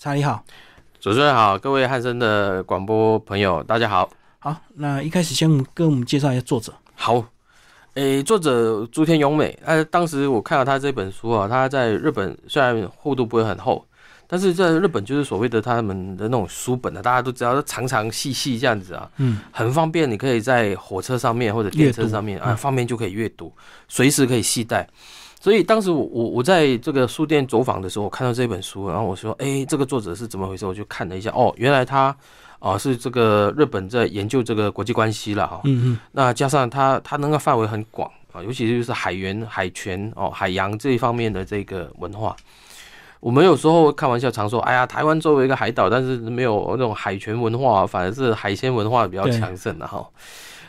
查理好，主持人好，各位汉森的广播朋友，大家好。好，那一开始先跟我们介绍一下作者。好，诶，作者朱天勇美。呃，当时我看到他这本书啊，他在日本虽然厚度不会很厚，但是在日本就是所谓的他们的那种书本啊，大家都知道，长长细细这样子啊，嗯，很方便，你可以在火车上面或者电车上面啊，方便就可以阅读，随时可以携带。所以当时我我我在这个书店走访的时候，我看到这本书，然后我说，哎，这个作者是怎么回事？我就看了一下，哦，原来他啊是这个日本在研究这个国际关系了哈。嗯嗯。那加上他他那个范围很广啊，尤其是就是海员、海权哦、海洋这一方面的这个文化。我们有时候开玩笑常说，哎呀，台湾作为一个海岛，但是没有那种海权文化，反而是海鲜文化比较强盛的哈。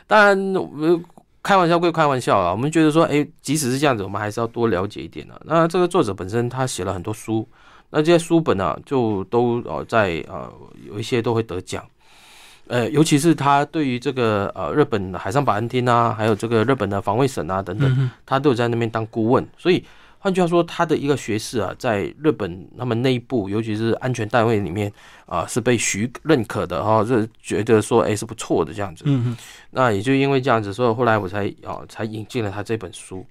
当然我。开玩笑归开玩笑啊，我们觉得说，哎，即使是这样子，我们还是要多了解一点的。那这个作者本身他写了很多书，那这些书本呢，就都呃在呃有一些都会得奖，呃，尤其是他对于这个呃日本海上保安厅啊，还有这个日本的防卫省啊等等，他都有在那边当顾问，所以。换句话说，他的一个学士啊，在日本他们内部，尤其是安全单位里面啊，是被许认可的哈，是觉得说哎是不错的这样子。那也就因为这样子，所以后来我才啊才引进了他这本书。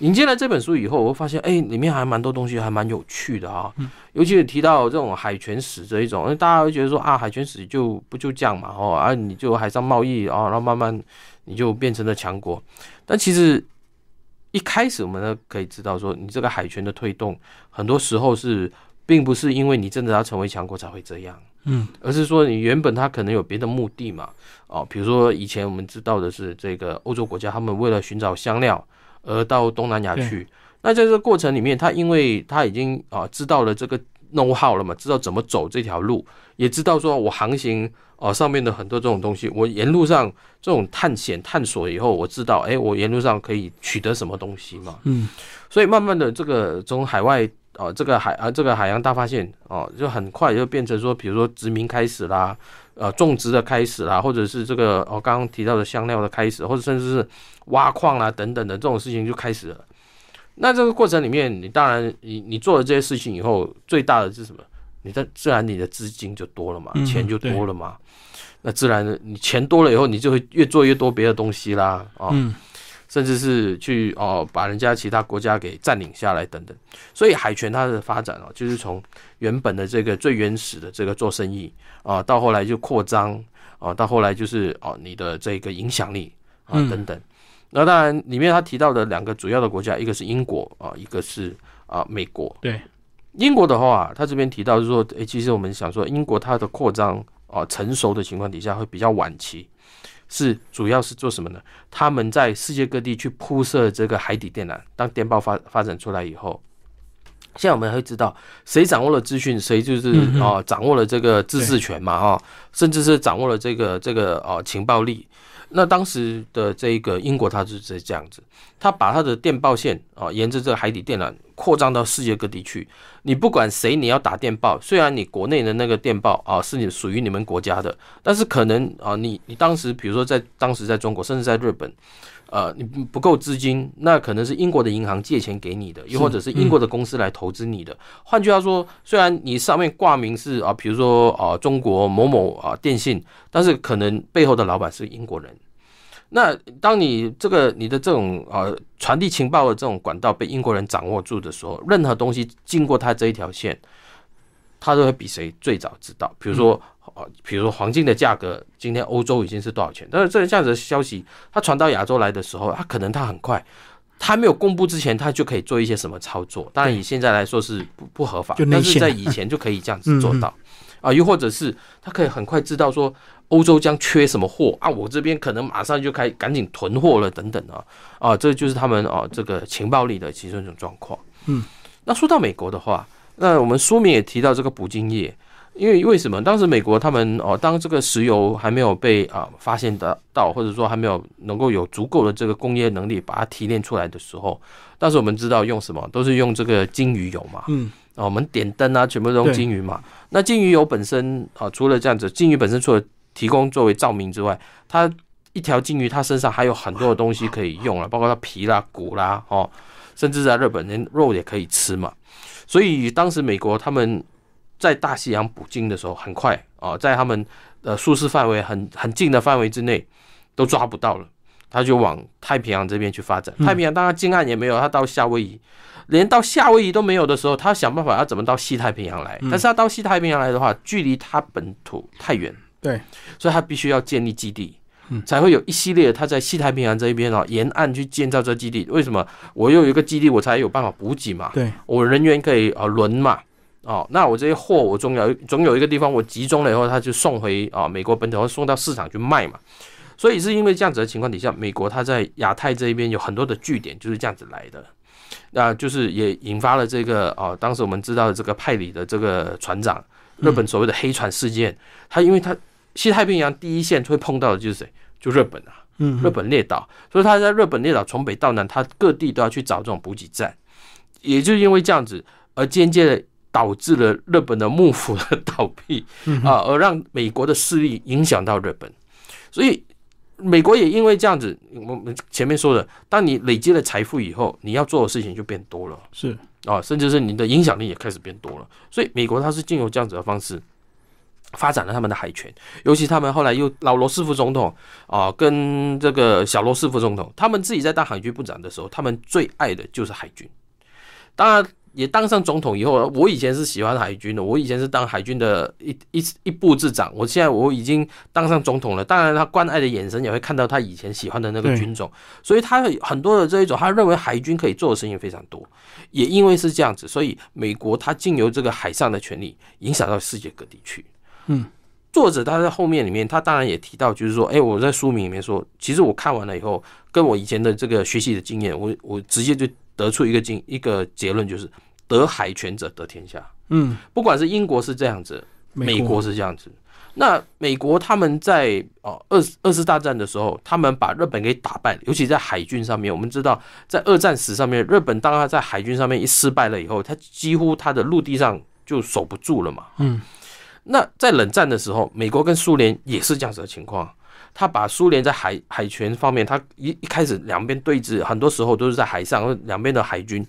引进了这本书以后，我发现哎里面还蛮多东西，还蛮有趣的哈。嗯。尤其是提到这种海权史这一种，因为大家会觉得说啊海权史就不就这样嘛哦，啊你就海上贸易啊，然后慢慢你就变成了强国，但其实。一开始我们呢可以知道说，你这个海权的推动，很多时候是并不是因为你真的要成为强国才会这样，嗯，而是说你原本他可能有别的目的嘛，哦，比如说以前我们知道的是这个欧洲国家，他们为了寻找香料而到东南亚去，那在这个过程里面，他因为他已经啊知道了这个 know how 了嘛，知道怎么走这条路，也知道说我航行。哦，上面的很多这种东西，我沿路上这种探险探索以后，我知道，哎，我沿路上可以取得什么东西嘛？嗯，所以慢慢的，这个从海外哦，这个海啊，这个海洋大发现哦，就很快就变成说，比如说殖民开始啦，呃，种植的开始啦，或者是这个哦刚刚提到的香料的开始，或者甚至是挖矿啦等等的这种事情就开始了。那这个过程里面，你当然你你做了这些事情以后，最大的是什么？你的自然你的资金就多了嘛，钱就多了嘛。那自然，你钱多了以后，你就会越做越多别的东西啦，啊，甚至是去哦把人家其他国家给占领下来等等。所以海权它的发展哦，就是从原本的这个最原始的这个做生意啊，到后来就扩张啊，到后来就是哦你的这个影响力啊等等。那当然里面他提到的两个主要的国家，一个是英国啊，一个是啊美国。对，英国的话，他这边提到是说，诶，其实我们想说英国它的扩张。啊，成熟的情况底下会比较晚期，是主要是做什么呢？他们在世界各地去铺设这个海底电缆。当电报发发展出来以后，现在我们会知道谁掌握了资讯，谁就是哦掌握了这个自治权嘛，哈，甚至是掌握了这个这个哦情报力。那当时的这个英国，它就是这样子，它把它的电报线啊，沿着这个海底电缆扩张到世界各地去。你不管谁，你要打电报，虽然你国内的那个电报啊是你属于你们国家的，但是可能啊，你你当时比如说在当时在中国，甚至在日本，呃，你不够资金，那可能是英国的银行借钱给你的，又或者是英国的公司来投资你的。换句话说，虽然你上面挂名是啊，比如说啊中国某某啊电信，但是可能背后的老板是英国人。那当你这个你的这种啊传递情报的这种管道被英国人掌握住的时候，任何东西经过他这一条线，他都会比谁最早知道。比如说呃，比如说黄金的价格，今天欧洲已经是多少钱？但是这这样子的消息，它传到亚洲来的时候，它可能它很快，它没有公布之前，他就可以做一些什么操作。当然以现在来说是不不合法，但是在以前就可以这样子做到 啊。又或者是他可以很快知道说。欧洲将缺什么货啊？我这边可能马上就开赶紧囤货了，等等啊啊，这就是他们啊这个情报力的其中一种状况。嗯，那说到美国的话，那我们书名也提到这个捕鲸业，因为为什么当时美国他们哦，当这个石油还没有被啊发现得到，或者说还没有能够有足够的这个工业能力把它提炼出来的时候，当时我们知道用什么，都是用这个鲸鱼油嘛。嗯，啊，我们点灯啊，全部都用鲸鱼嘛。那鲸鱼油本身啊，除了这样子，鲸鱼本身除了提供作为照明之外，它一条鲸鱼，它身上还有很多的东西可以用了，包括它皮啦、骨啦，哦，甚至在日本人肉也可以吃嘛。所以当时美国他们在大西洋捕鲸的时候，很快啊，在他们呃舒适范围很很近的范围之内都抓不到了，他就往太平洋这边去发展。太平洋当然近岸也没有，他到夏威夷，连到夏威夷都没有的时候，他想办法要怎么到西太平洋来。但是他到西太平洋来的话，距离他本土太远，对，所以他必须要建立基地。才会有一系列他在西太平洋这一边啊，沿岸去建造这基地。为什么？我又有一个基地，我才有办法补给嘛。对，我人员可以啊轮嘛。哦，那我这些货我总有总有一个地方我集中了以后，他就送回啊美国本土，或送到市场去卖嘛。所以是因为这样子的情况底下，美国它在亚太这一边有很多的据点，就是这样子来的。那就是也引发了这个啊，当时我们知道的这个派里的这个船长，日本所谓的黑船事件，他因为他。西太平洋第一线会碰到的就是谁？就日本啊，嗯，日本列岛，所以他在日本列岛从北到南，他各地都要去找这种补给站，也就因为这样子，而间接的导致了日本的幕府的倒闭啊，而让美国的势力影响到日本，所以美国也因为这样子，我们前面说的，当你累积了财富以后，你要做的事情就变多了，是。啊，甚至是你的影响力也开始变多了，所以美国它是经由这样子的方式。发展了他们的海权，尤其他们后来又老罗斯福总统啊，跟这个小罗斯福总统，他们自己在当海军部长的时候，他们最爱的就是海军。当然，也当上总统以后，我以前是喜欢海军的，我以前是当海军的一一一部之长。我现在我已经当上总统了，当然他关爱的眼神也会看到他以前喜欢的那个军种，所以他很多的这一种，他认为海军可以做的事情非常多。也因为是这样子，所以美国他经由这个海上的权利，影响到世界各地去。嗯，作者他在后面里面，他当然也提到，就是说，哎，我在书名里面说，其实我看完了以后，跟我以前的这个学习的经验，我我直接就得出一个经一个结论，就是得海权者得天下。嗯，不管是英国是这样子，美国是这样子，那美国他们在哦二二次大战的时候，他们把日本给打败了，尤其在海军上面，我们知道在二战史上面，日本当他在海军上面一失败了以后，他几乎他的陆地上就守不住了嘛。嗯。那在冷战的时候，美国跟苏联也是这样子的情况。他把苏联在海海权方面，他一一开始两边对峙，很多时候都是在海上，两边的海军。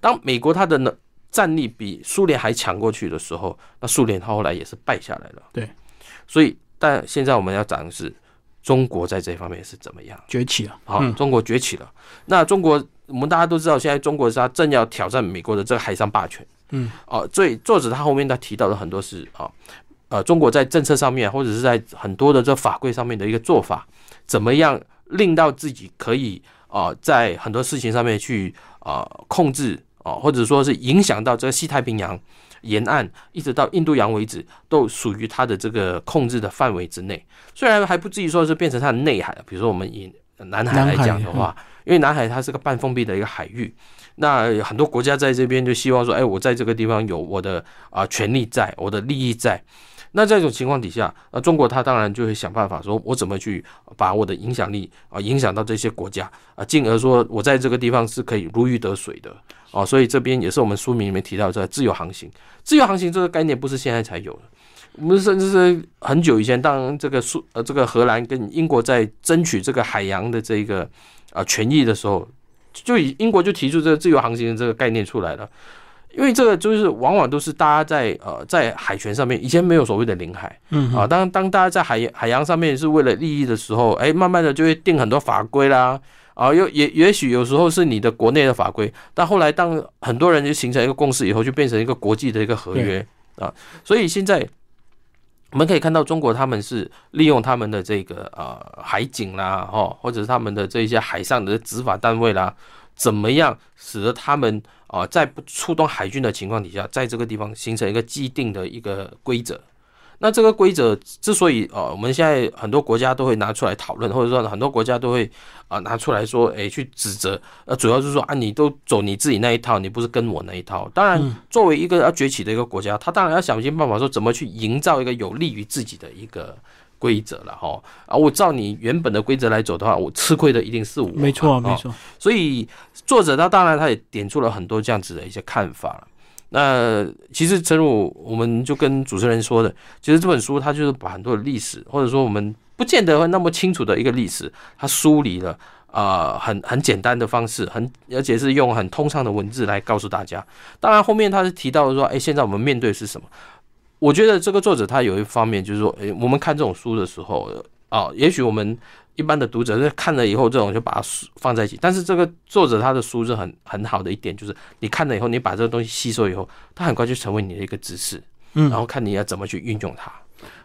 当美国他的呢战力比苏联还强过去的时候，那苏联他后来也是败下来了。对，所以但现在我们要讲的是，中国在这方面是怎么样崛起了？好，中国崛起了。那中国我们大家都知道，现在中国是他正要挑战美国的这个海上霸权。嗯，哦，所以作者他后面他提到的很多是啊，呃，中国在政策上面或者是在很多的这法规上面的一个做法，怎么样令到自己可以啊，在很多事情上面去啊控制啊，或者说是影响到这个西太平洋沿岸一直到印度洋为止，都属于他的这个控制的范围之内。虽然还不至于说是变成它的内海，比如说我们以南海来讲的话，因为南海它是个半封闭的一个海域。那很多国家在这边就希望说，哎，我在这个地方有我的啊权利在，我的利益在。那这种情况底下，呃，中国它当然就会想办法说，我怎么去把我的影响力啊影响到这些国家啊，进而说我在这个地方是可以如鱼得水的哦。所以这边也是我们书名里面提到这自由航行。自由航行这个概念不是现在才有的，我们甚至是很久以前，当这个苏呃这个荷兰跟英国在争取这个海洋的这个啊权益的时候。就以英国就提出这个自由航行的这个概念出来了，因为这个就是往往都是大家在呃在海权上面，以前没有所谓的领海，嗯啊，当当大家在海海洋上面是为了利益的时候，哎，慢慢的就会定很多法规啦，啊，又也也许有时候是你的国内的法规，但后来当很多人就形成一个共识以后，就变成一个国际的一个合约。啊，所以现在。我们可以看到，中国他们是利用他们的这个呃海警啦，哦，或者是他们的这些海上的执法单位啦，怎么样使得他们啊在不触动海军的情况底下，在这个地方形成一个既定的一个规则。那这个规则之所以呃，我们现在很多国家都会拿出来讨论，或者说很多国家都会啊拿出来说，哎，去指责，呃，主要就是说啊，你都走你自己那一套，你不是跟我那一套。当然，作为一个要崛起的一个国家，他当然要想尽办法说怎么去营造一个有利于自己的一个规则了哈。啊，我照你原本的规则来走的话，我吃亏的一定是我。没错，没错。所以作者他当然他也点出了很多这样子的一些看法了。那其实，正如我们就跟主持人说的，其实这本书它就是把很多的历史，或者说我们不见得会那么清楚的一个历史，它梳理了啊，很很简单的方式，很而且是用很通畅的文字来告诉大家。当然，后面他是提到说，哎，现在我们面对是什么？我觉得这个作者他有一方面就是说，诶，我们看这种书的时候，啊，也许我们一般的读者是看了以后，这种就把它放在一起。但是这个作者他的书是很很好的一点，就是你看了以后，你把这个东西吸收以后，它很快就成为你的一个知识，嗯然后看你要怎么去运用它。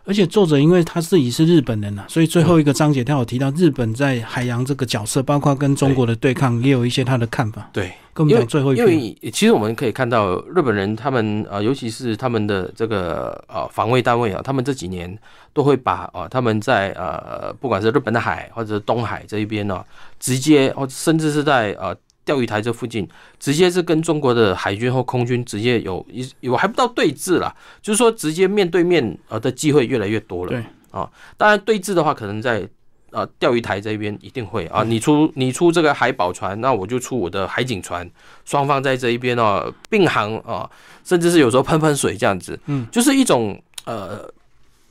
而且作者因为他自己是日本人呐、所以最后一个章节他有提到日本在海洋这个角色，包括跟中国的对抗，也有一些他的看法。对，跟我们讲最后一因篇，为其实我们可以看到日本人他们呃，尤其是他们的这个呃防卫单位啊，他们这几年都会把啊、他们在呃不管是日本的海或者是东海这一边呢、直接或甚至是在呃钓鱼台这附近，直接是跟中国的海军或空军直接有一有还不到对峙啦，就是说直接面对面呃的机会越来越多了。对。啊，当然对峙的话，可能在呃钓鱼台这边一定会。啊，你出你出这个海保船，那我就出我的海警船，双方在这一边哦并行啊，甚至是有时候喷喷水这样子，嗯，就是一种呃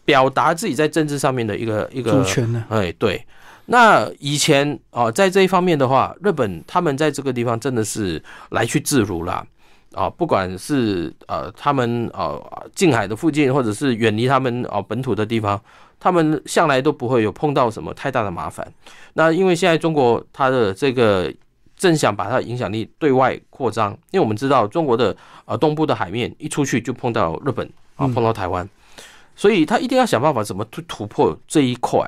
表达自己在政治上面的一个一个主权呢，哎，对。那以前啊、在这一方面的话，日本他们在这个地方真的是来去自如啦。啊，不管是呃他们呃近海的附近，或者是远离他们啊本土的地方，他们向来都不会有碰到什么太大的麻烦。那因为现在中国它的这个正想把它的影响力对外扩张，因为我们知道中国的呃东部的海面一出去就碰到日本啊，嗯碰到台湾，所以他一定要想办法怎么突突破这一块。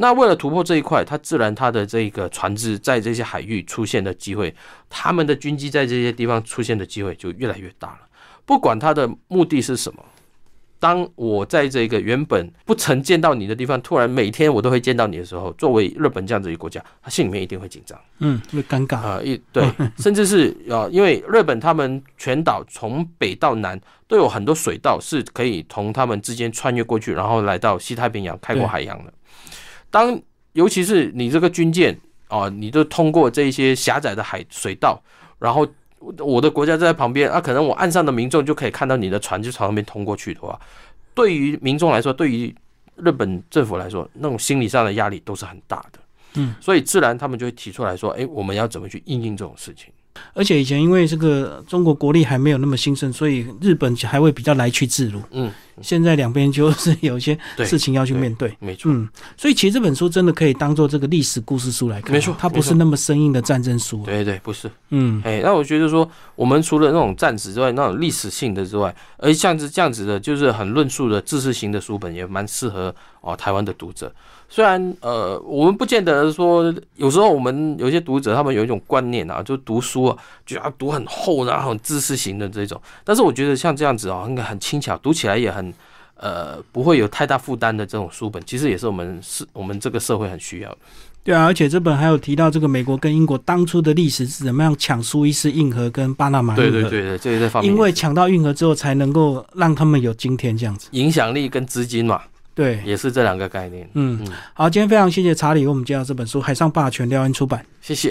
那为了突破这一块，它自然它的这个船只在这些海域出现的机会，他们的军机在这些地方出现的机会就越来越大了。不管它的目的是什么，当我在这个原本不曾见到你的地方，突然每天我都会见到你的时候，作为日本这样子一个国家，他心里面一定会紧张。嗯，会尴尬。啊，一对，甚至是啊，因为日本他们全岛从北到南都有很多水道是可以同他们之间穿越过去，然后来到西太平洋开阔海洋的。当尤其是你这个军舰啊，你都通过这一些狭窄的海水道，然后我的国家就在旁边啊，可能我岸上的民众就可以看到你的船就从那边通过去的话，对于民众来说，对于日本政府来说，那种心理上的压力都是很大的。嗯，所以自然他们就会提出来说，哎、我们要怎么去应应这种事情？而且以前因为这个中国国力还没有那么兴盛，所以日本还会比较来去自如。嗯，现在两边就是有一些事情要去面对。没错，嗯，所以其实这本书真的可以当做这个历史故事书来看，没错它不是那么生硬的战争书。对对，不是，嗯，哎、那我觉得说，我们除了那种战史之外，那种历史性的之外，而像是这样子的，就是很论述的知识型的书本，也蛮适合哦台湾的读者。虽然呃，我们不见得说，有时候我们有些读者他们有一种观念啊，就读书啊，就要读很厚然后很知识型的这种。但是我觉得像这样子啊，应该很轻巧，读起来也很呃不会有太大负担的这种书本，其实也是我们是我们这个社会很需要的。对啊，而且这本还有提到这个美国跟英国当初的历史是怎么样抢苏伊士运河跟巴拿马运河。对对对对，这方面因为抢到运河之后，才能够让他们有今天这样子。影响力跟资金嘛，对，也是这两个概念。嗯嗯，好，今天非常谢谢查理为我们介绍这本书《海上霸权》，廖恩出版。谢谢。